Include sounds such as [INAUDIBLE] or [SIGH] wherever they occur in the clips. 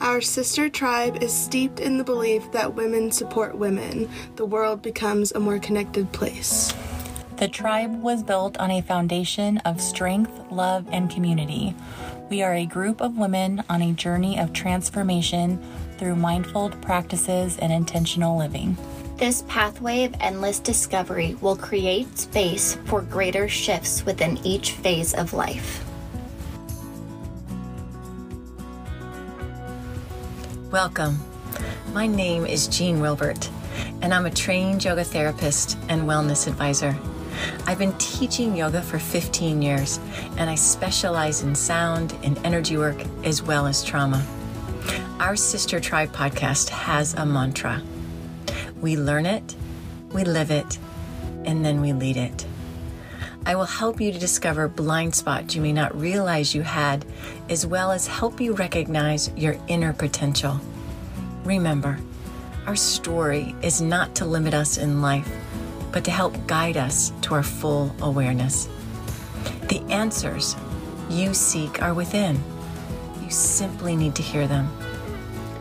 Our sister tribe is steeped in the belief that women support women. The world becomes a more connected place. The tribe was built on a foundation of strength, love, and community. We are a group of women on a journey of transformation through mindful practices and intentional living. This pathway of endless discovery will create space for greater shifts within each phase of life. Welcome. My name is Jean Wilbert, and I'm a trained yoga therapist and wellness advisor. I've been teaching yoga for 15 years, and I specialize in sound and energy work as well as trauma. Our Sister Tribe podcast has a mantra we learn it, we live it, and then we lead it. I will help you to discover blind spots you may not realize you had, as well as help you recognize your inner potential. Remember, our story is not to limit us in life, but to help guide us to our full awareness. The answers you seek are within. You simply need to hear them.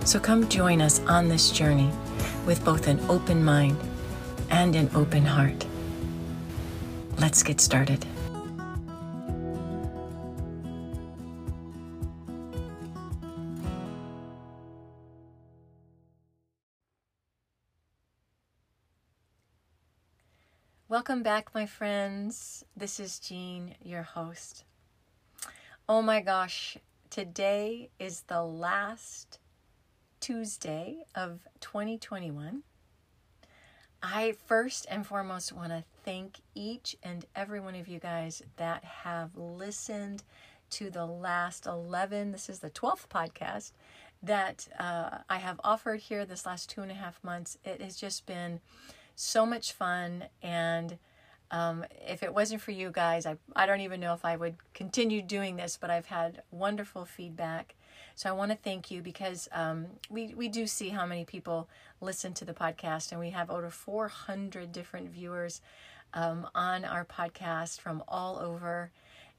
So come join us on this journey with both an open mind and an open heart. Let's get started. Welcome back, my friends. This is Jean, your host. Oh my gosh, today is the last Tuesday of 2021. I first and foremost want to thank each and every one of you guys that have listened to the last 11. This is the 12th podcast that uh, I have offered here this last two and a half months. It has just been so much fun. And um, if it wasn't for you guys, I, I don't even know if I would continue doing this, but I've had wonderful feedback. So I want to thank you because um, we, we do see how many people listen to the podcast, and we have over 400 different viewers um, on our podcast from all over.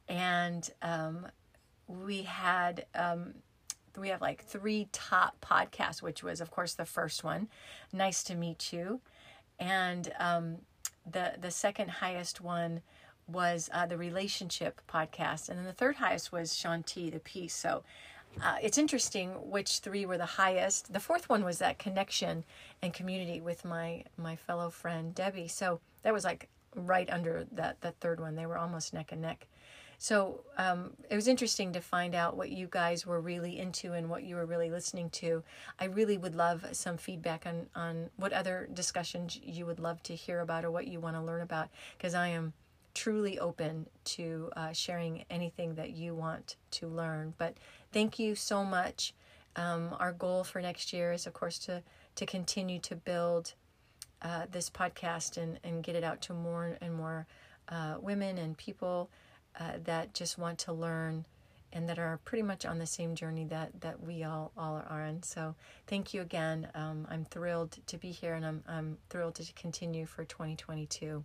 And um, we had um, we have like three top podcasts, which was, of course, the first one. Nice to meet you. And um, the the second highest one was uh, the relationship podcast, and then the third highest was Shanti, the peace. So uh, it's interesting which three were the highest. The fourth one was that connection and community with my my fellow friend Debbie. So that was like right under that that third one. They were almost neck and neck. So um, it was interesting to find out what you guys were really into and what you were really listening to. I really would love some feedback on on what other discussions you would love to hear about or what you want to learn about because I am truly open to uh, sharing anything that you want to learn. But thank you so much. Um, our goal for next year is, of course, to to continue to build uh, this podcast and and get it out to more and more uh, women and people uh, that just want to learn and that are pretty much on the same journey that that we all all are on. So thank you again. Um, I'm thrilled to be here, and I'm I'm thrilled to continue for 2022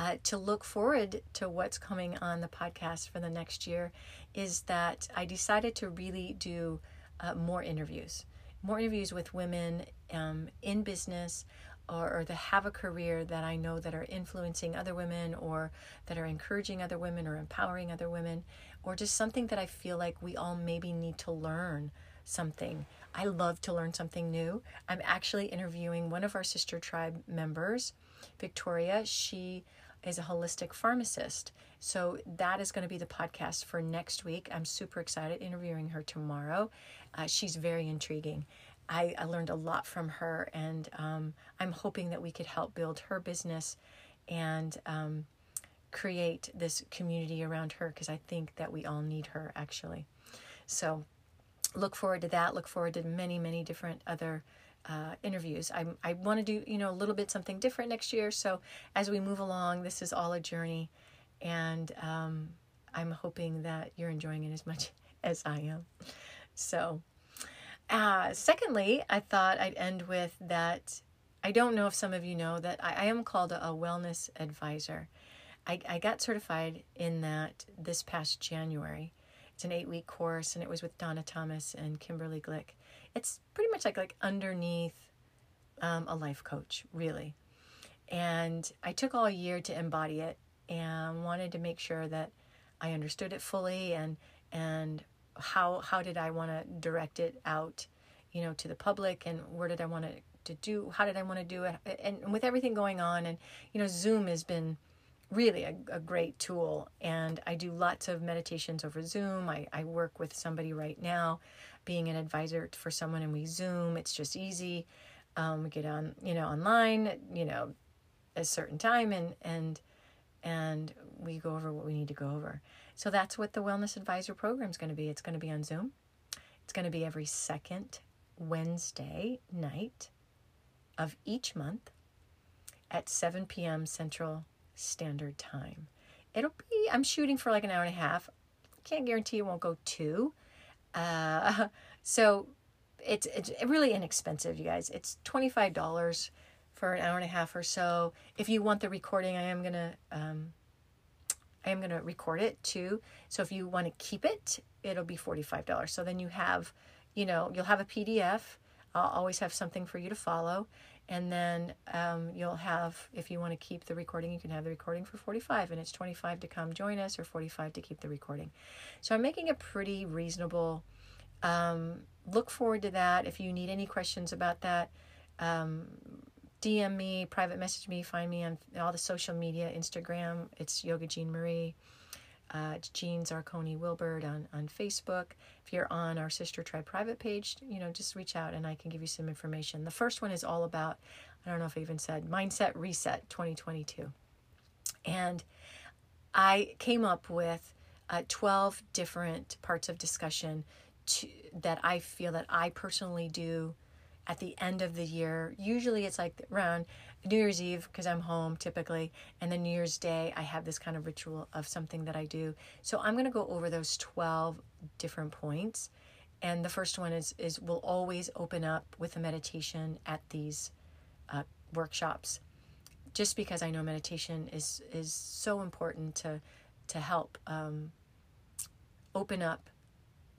uh, to look forward to what's coming on the podcast for the next year is that I decided to really do uh, more interviews, more interviews with women um, in business or, or that have a career that I know that are influencing other women or that are encouraging other women or empowering other women or just something that I feel like we all maybe need to learn something. I love to learn something new. I'm actually interviewing one of our sister tribe members, Victoria. She is a holistic pharmacist. So that is going to be the podcast for next week. I'm super excited interviewing her tomorrow. Uh, she's very intriguing. I, I, learned a lot from her, and um, I'm hoping that we could help build her business and um, create this community around her because I think that we all need her actually. So look forward to that. Look forward to many, many different other uh, interviews. I'm, I want to do, you know, a little bit something different next year. So as we move along, this is all a journey. And um, I'm hoping that you're enjoying it as much [LAUGHS] as I am. So, uh, secondly, I thought I'd end with that. I don't know if some of you know that I, I am called a, a wellness advisor. I, I got certified in that this past January. It's an eight week course, and it was with Donna Thomas and Kimberly Glick. It's pretty much like like underneath um, a life coach, really. And I took all year to embody it, and wanted to make sure that I understood it fully, and and how how did I want to direct it out, you know, to the public, and where did I want to to do? How did I want to do it? And with everything going on, and you know, Zoom has been really a, a, great tool. And I do lots of meditations over Zoom. I, I work with somebody right now, being an advisor for someone, and we Zoom. It's just easy. Um, we get on, you know, online, you know, a certain time, and and and we go over what we need to go over. So that's what the Wellness Advisor program is going to be. It's going to be on Zoom. It's going to be every second Wednesday night of each month at 7 p.m. Central Standard Time. It'll be, I'm shooting for like an hour and a half. Can't guarantee it won't go two. Uh, [LAUGHS] so it's, it's really inexpensive, you guys. It's $25 for an hour and a half or so. If you want the recording, I am going to, um, I am going to record it too. So if you want to keep it, it'll be $45. So then you have, you know, you'll have a PDF. I'll always have something for you to follow and then um, you'll have if you want to keep the recording you can have the recording for 45 and it's 25 to come join us or 45 to keep the recording. So i'm making a pretty reasonable um, look forward to that. If you need any questions about that um, dm me private message me find me on all the social media instagram it's yoga jean marie uh, it's Jean Zarconi Wilbert on, on Facebook. If you're on our Sister Tribe private page, you know, just reach out and I can give you some information. The first one is all about, I don't know if I even said, Mindset Reset 2022. And I came up with uh, 12 different parts of discussion to, that I feel that I personally do at the end of the year. Usually it's like around New Year's Eve because I'm home typically, and then New Year's Day I have this kind of ritual of something that I do. So I'm going to go over those 12 different points. And the first one is is we'll always open up with a meditation at these uh, workshops, just because I know meditation is is so important to to help um, open up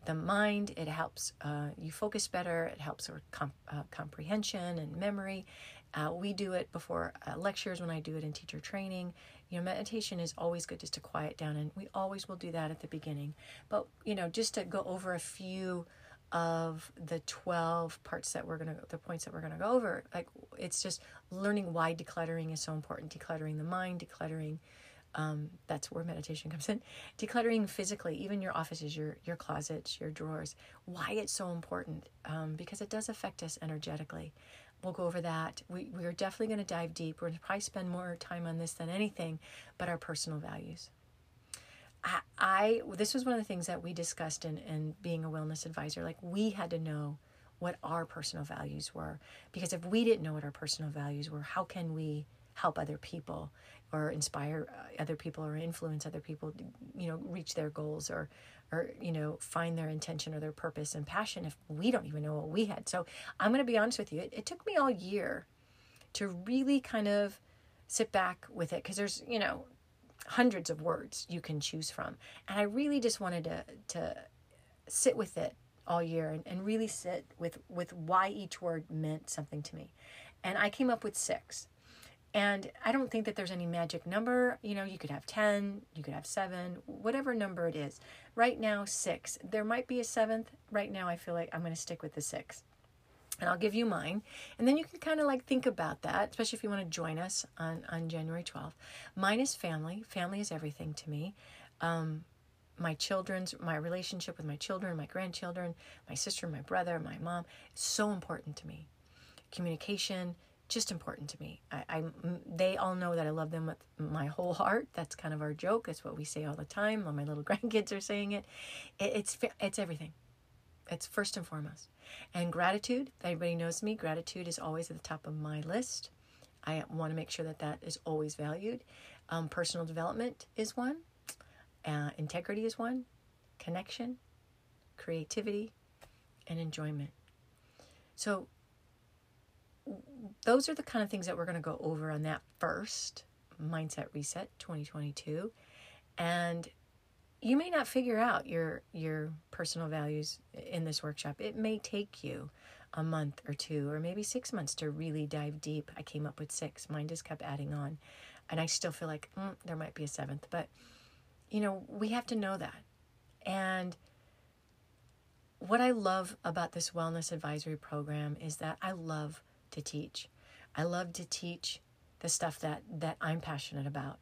the mind. It helps uh, you focus better. It helps with comp- uh, comprehension and memory. Uh, we do it before uh, lectures when I do it in teacher training. You know, meditation is always good just to quiet down, and we always will do that at the beginning. But, you know, just to go over a few of the 12 parts that we're going to, the points that we're going to go over, like it's just learning why decluttering is so important, decluttering the mind, decluttering. Um, that's where meditation comes in. Decluttering physically, even your offices, your your closets, your drawers. Why it's so important? Um, because it does affect us energetically we'll go over that. We, we are definitely going to dive deep. We're going to probably spend more time on this than anything, but our personal values. I, I this was one of the things that we discussed in, in being a wellness advisor. Like we had to know what our personal values were because if we didn't know what our personal values were, how can we help other people or inspire uh, other people or influence other people, you know, reach their goals or or you know find their intention or their purpose and passion if we don't even know what we had. So i'm going to be honest with you it, it, took me all year to really kind of sit back with it because there's you know hundreds of words you can choose from. And i really just wanted to to sit with it all year and, and really sit with with why each word meant something to me. And i came up with six and I don't think that there's any magic number. You know, you could have 10, you could have seven, whatever number it is. Right now, six. There might be a seventh. Right now, I feel like I'm going to stick with the six. And I'll give you mine. And then you can kind of like think about that, especially if you want to join us on, on January 12th. Mine is family. Family is everything to me. Um, my children's, my relationship with my children, my grandchildren, my sister, my brother, my mom, is so important to me. Communication, just important to me. I, I, they all know that I love them with my whole heart. That's kind of our joke. That's what we say all the time. All my little [LAUGHS] grandkids are saying it. it it's it's everything. It's first and foremost. And gratitude. Everybody knows me. Gratitude is always at the top of my list. I want to make sure that that is always valued. Um, personal development is one. Uh, integrity is one. Connection, creativity, and enjoyment. So those are the kind of things that we're going to go over on that first Mindset Reset 2022. And you may not figure out your your personal values in this workshop. It may take you a month or two or maybe 6 months to really dive deep. I came up with 6. Mine just kept adding on. And I still feel like mm, there might be a seventh, but you know, we have to know that. And what I love about this wellness advisory program is that I love to teach. I love to teach the stuff that that I'm passionate about.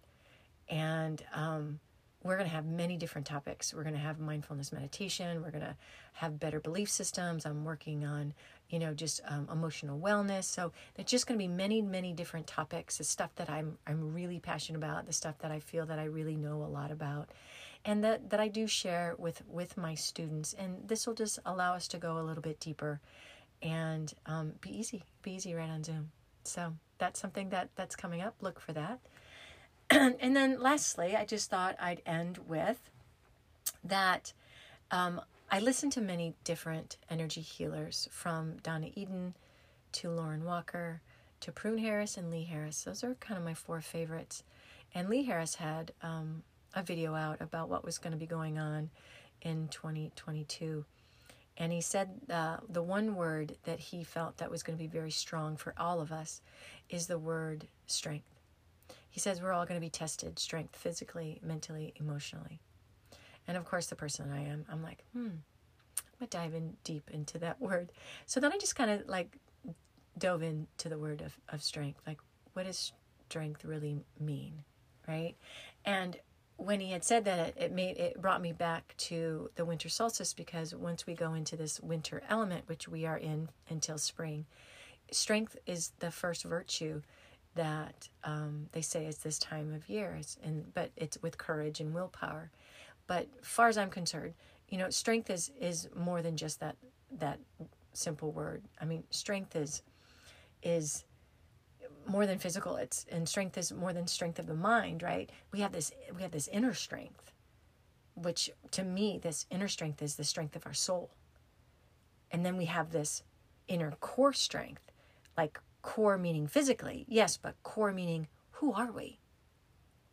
And um, we're going to have many different topics. We're going to have mindfulness meditation. We're going to have better belief systems. I'm working on, you know, just um, emotional wellness. So there's just going to be many, many different topics. The stuff that I'm I'm really passionate about. The stuff that I feel that I really know a lot about, and that that I do share with with my students. And this will just allow us to go a little bit deeper, and um, be easy, be easy right on Zoom. So that's something that that's coming up. Look for that. [CLEARS THROAT] and then lastly, I just thought I'd end with that um, I listen to many different energy healers from Donna Eden to Lauren Walker to Prune Harris and Lee Harris. Those are kind of my four favorites. And Lee Harris had um, a video out about what was going to be going on in 2022. And he said uh, the one word that he felt that was going to be very strong for all of us is the word strength. He says we're all going to be tested strength physically, mentally, emotionally. And of course, the person I am, I'm like, hmm, I'm going to dive in deep into that [LAUGHS] word. So then I just kind of like dove into the word of, of strength. Like, what does strength really mean? Right. And when he had said that, it made it brought me back to the winter solstice because once we go into this winter element, which we are in until spring, strength is the first virtue that um, they say is this time of year. It's, and but it's with courage and willpower. But far as I'm concerned, you know, strength is is more than just that that simple word. I mean, strength is is more than physical. It's and strength is more than strength of the mind, right? We have this we have this inner strength, which to me, this inner strength is the strength of our soul. And then we have this inner core strength, like core meaning physically, yes, but core meaning who are we?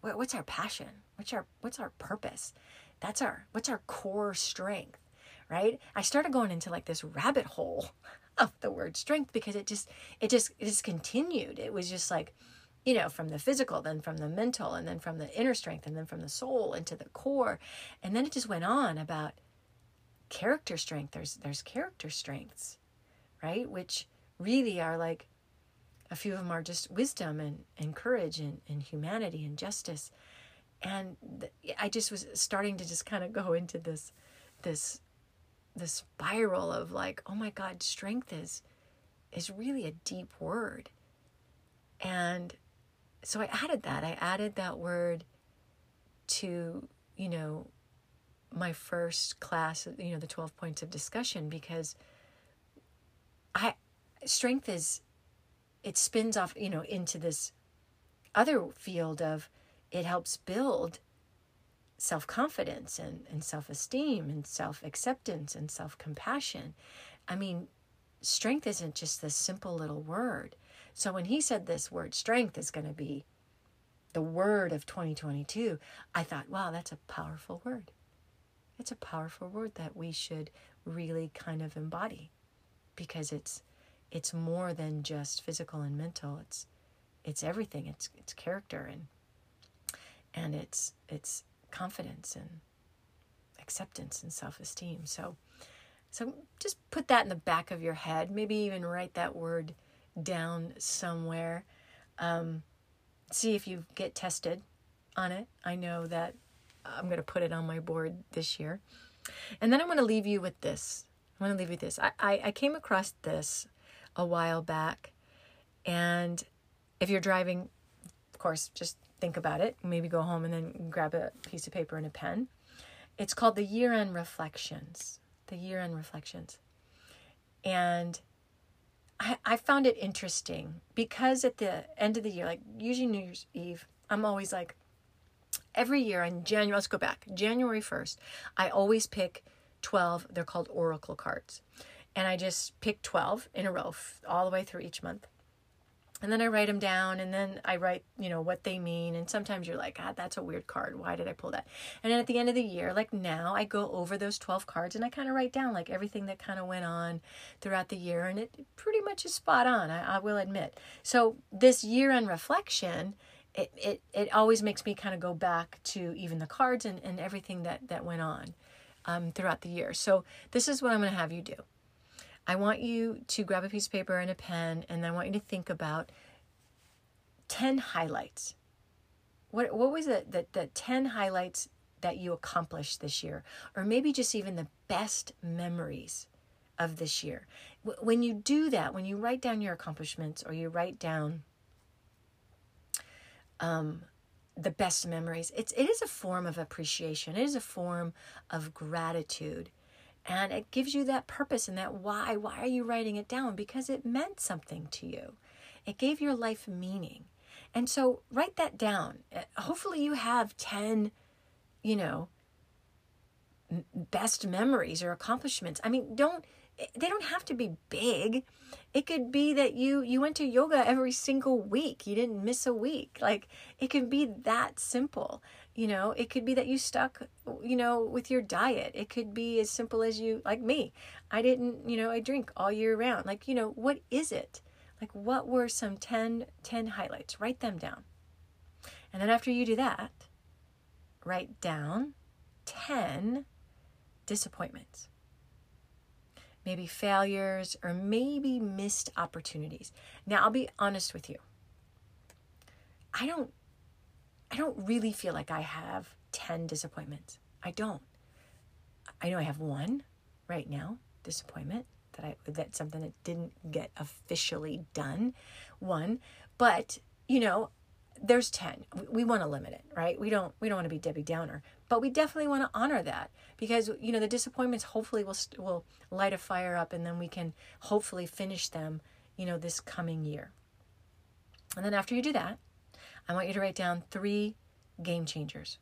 What's our passion? What's our what's our purpose? That's our what's our core strength, right? I started going into like this rabbit hole of the word strength because it just it just it just continued. It was just like you know, from the physical, then from the mental, and then from the inner strength, and then from the soul into the core. And then it just went on about character strength. There's there's character strengths, right? Which really are like a few of them are just wisdom and, and courage and, and humanity and justice. And I just was starting to just kind of go into this, this, this spiral of like, oh my God, strength is, is really a deep word. And so I added that. I added that word to, you know, my first class, you know, the 12 points of discussion because I strength is it spins off, you know, into this other field of it helps build self confidence and, and self esteem and self acceptance and self compassion. I mean, strength isn't just this simple little word. So when he said this word, strength is going to be the word of 2022, I thought, wow, that's a powerful word. It's a powerful word that we should really kind of embody because it's it's more than just physical and mental. It's it's everything. It's it's character and and it's it's confidence and acceptance and self-esteem. So so just put that in the back of your head. Maybe even write that word down somewhere. Um, see if you get tested on it. I know that I'm going to put it on my board this year. And then I'm going to leave you with this. I'm going to leave you with this. I, I, I came across this a while back. And if you're driving, of course, just think about it. Maybe go home and then grab a piece of paper and a pen. It's called the Year End Reflections. The Year End Reflections. And I, I found it interesting because at the end of the year, like usually New Year's Eve, I'm always like, every year in January, let's go back, January 1st, I always pick 12, they're called Oracle cards and I just pick 12 in a row all the way through each month. And then I write them down and then I write, you know, what they mean. And sometimes you're like, ah, that's a weird card. Why did I pull that? And then at the end of the year, like now, I go over those 12 cards and I kind of write down like everything that kind of went on throughout the year. And it pretty much is spot on, I, I will admit. So this year end reflection, it, it, it always makes me kind of go back to even the cards and, and everything that, that went on um, throughout the year. So this is what I'm going to have you do. I want you to grab a piece of paper and a pen, and I want you to think about 10 highlights. What, what was it that the 10 highlights that you accomplished this year? Or maybe just even the best memories of this year. When you do that, when you write down your accomplishments or you write down um, the best memories, it's, it is a form of appreciation, it is a form of gratitude and it gives you that purpose and that why. Why are you writing it down? Because it meant something to you. It gave your life meaning. And so write that down. Uh, hopefully, you have 10, you know, best memories or accomplishments. I mean, don't they don't have to be big it could be that you you went to yoga every single week you didn't miss a week like it can be that simple you know it could be that you stuck you know with your diet. It could be as simple as you like me. I didn't you know i drink all year round. Like you know what is it? Like what were some 10 10 highlights? Write them down. And then after you do that write down 10 disappointments. Maybe failures or maybe missed opportunities. Now i'll be honest with you. I don't I don't really feel like I have 10 disappointments. I don't. I know I have one right now, disappointment that I that's something that didn't get officially done. One, but you know, there's 10. We, we want to limit it, right? We don't we don't want to be Debbie Downer, but we definitely want to honor that because you know, the disappointments hopefully will will light a fire up and then we can hopefully finish them, you know, this coming year. And then after you do that, I want you to write down three game changers.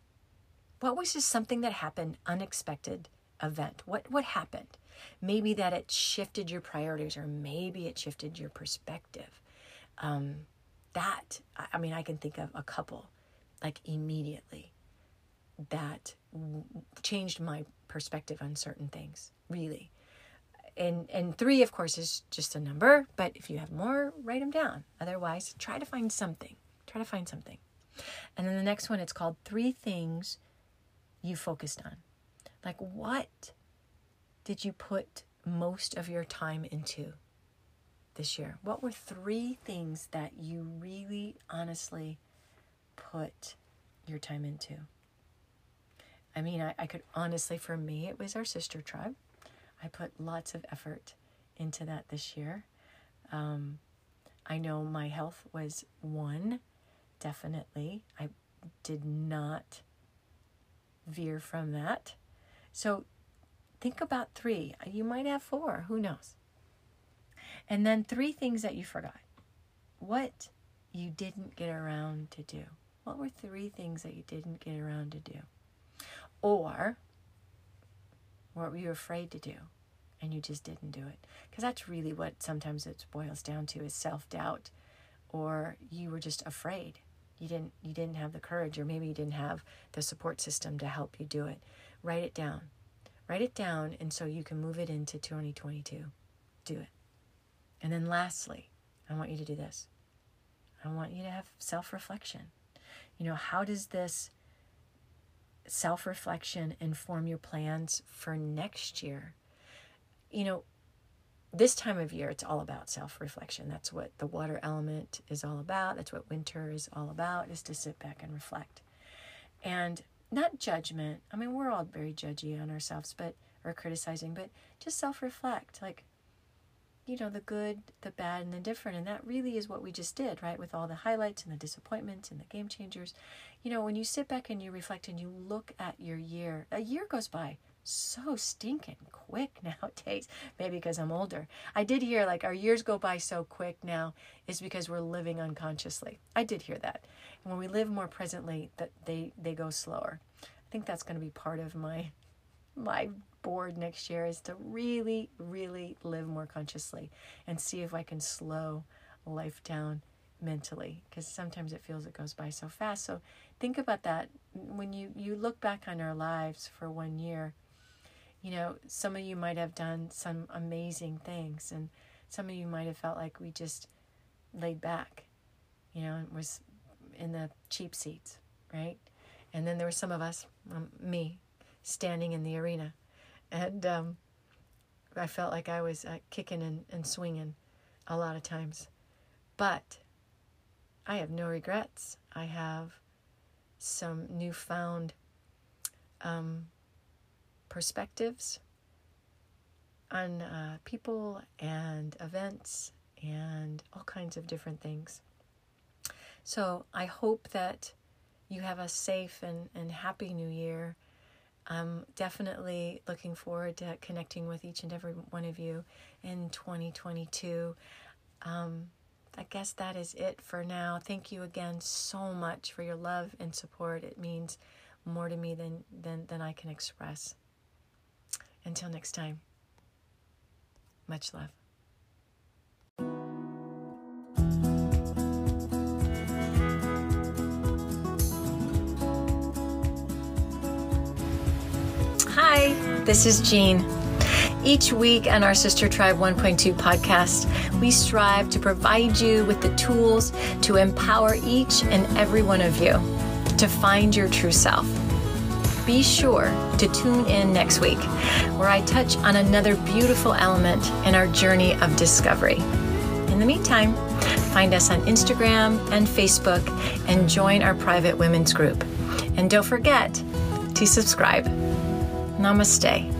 What was just something that happened, unexpected event? What what happened? Maybe that it shifted your priorities, or maybe it shifted your perspective. Um, that I mean, I can think of a couple, like immediately, that w- changed my perspective on certain things. Really, and and three, of course, is just a number. But if you have more, write them down. Otherwise, try to find something Try to find something. And then the next one, it's called Three Things You Focused On. Like, what did you put most of your time into this year? What were three things that you really honestly put your time into? I mean, I, I could honestly, for me, it was our sister tribe. I put lots of effort into that this year. Um, I know my health was one definitely. I did not veer from that. So think about three. Uh, you might have four, who knows? And then three things that you forgot. What you didn't get around to do. What were three things that you didn't get around to do? Or what were you afraid to do and you just didn't do it? Because that's really what sometimes it boils down to is self doubt or you were just afraid you didn't you didn't have the courage or maybe you didn't have the support system to help you do it. Write it down. Write it down and so you can move it into 2022 do it. And then lastly i want you to do this. I want you to have self-reflection. You know how does this self-reflection inform your plans for next year? You know this time of year, it's all about self reflection. That's what the water element is all about. That's what winter is all about, is to sit back and reflect. And not judgment. I mean, we're all very judgy on ourselves, but, or criticizing, but just self reflect. Like, you know, the good, the bad, and the different. And that really is what we just did, right? With all the highlights and the disappointments and the game changers. You know, when you sit back and you reflect and you look at your year, a year goes by so stinking quick [LAUGHS] nowadays. Maybe because I'm older. I did hear like our years go by so quick now is because we're living unconsciously. I did hear that. And when we live more presently, that they they go slower. I think that's going to be part of my my board next year is to really really live more consciously and see if I can slow life down mentally because sometimes it feels it goes by so fast. So think about that when you you look back on our lives for one year. You know, some of you might have done some amazing things, and some of you might have felt like we just laid back, you know, and was in the cheap seats, right? And then there were some of us, um, me, standing in the arena, and um, I felt like I was uh, kicking and, and swinging a lot of times. But I have no regrets. I have some newfound um, perspectives on uh, people and events and all kinds of different things. So I hope that you have a safe and, and happy new year. I'm definitely looking forward to connecting with each and every one of you in 2022. Um, I guess that is it for now. Thank you again so much for your love and support. It means more to me than, than, than I can express. Until next time, much love. Hi, this is Jean. Each week on our Sister Tribe 1.2 podcast, we strive to provide you with the tools to empower each and every one of you to find your true self. Be sure to tune in next week, where I touch on another beautiful element in our journey of discovery. In the meantime, find us on Instagram and Facebook and join our private women's group. And don't forget to subscribe. Namaste.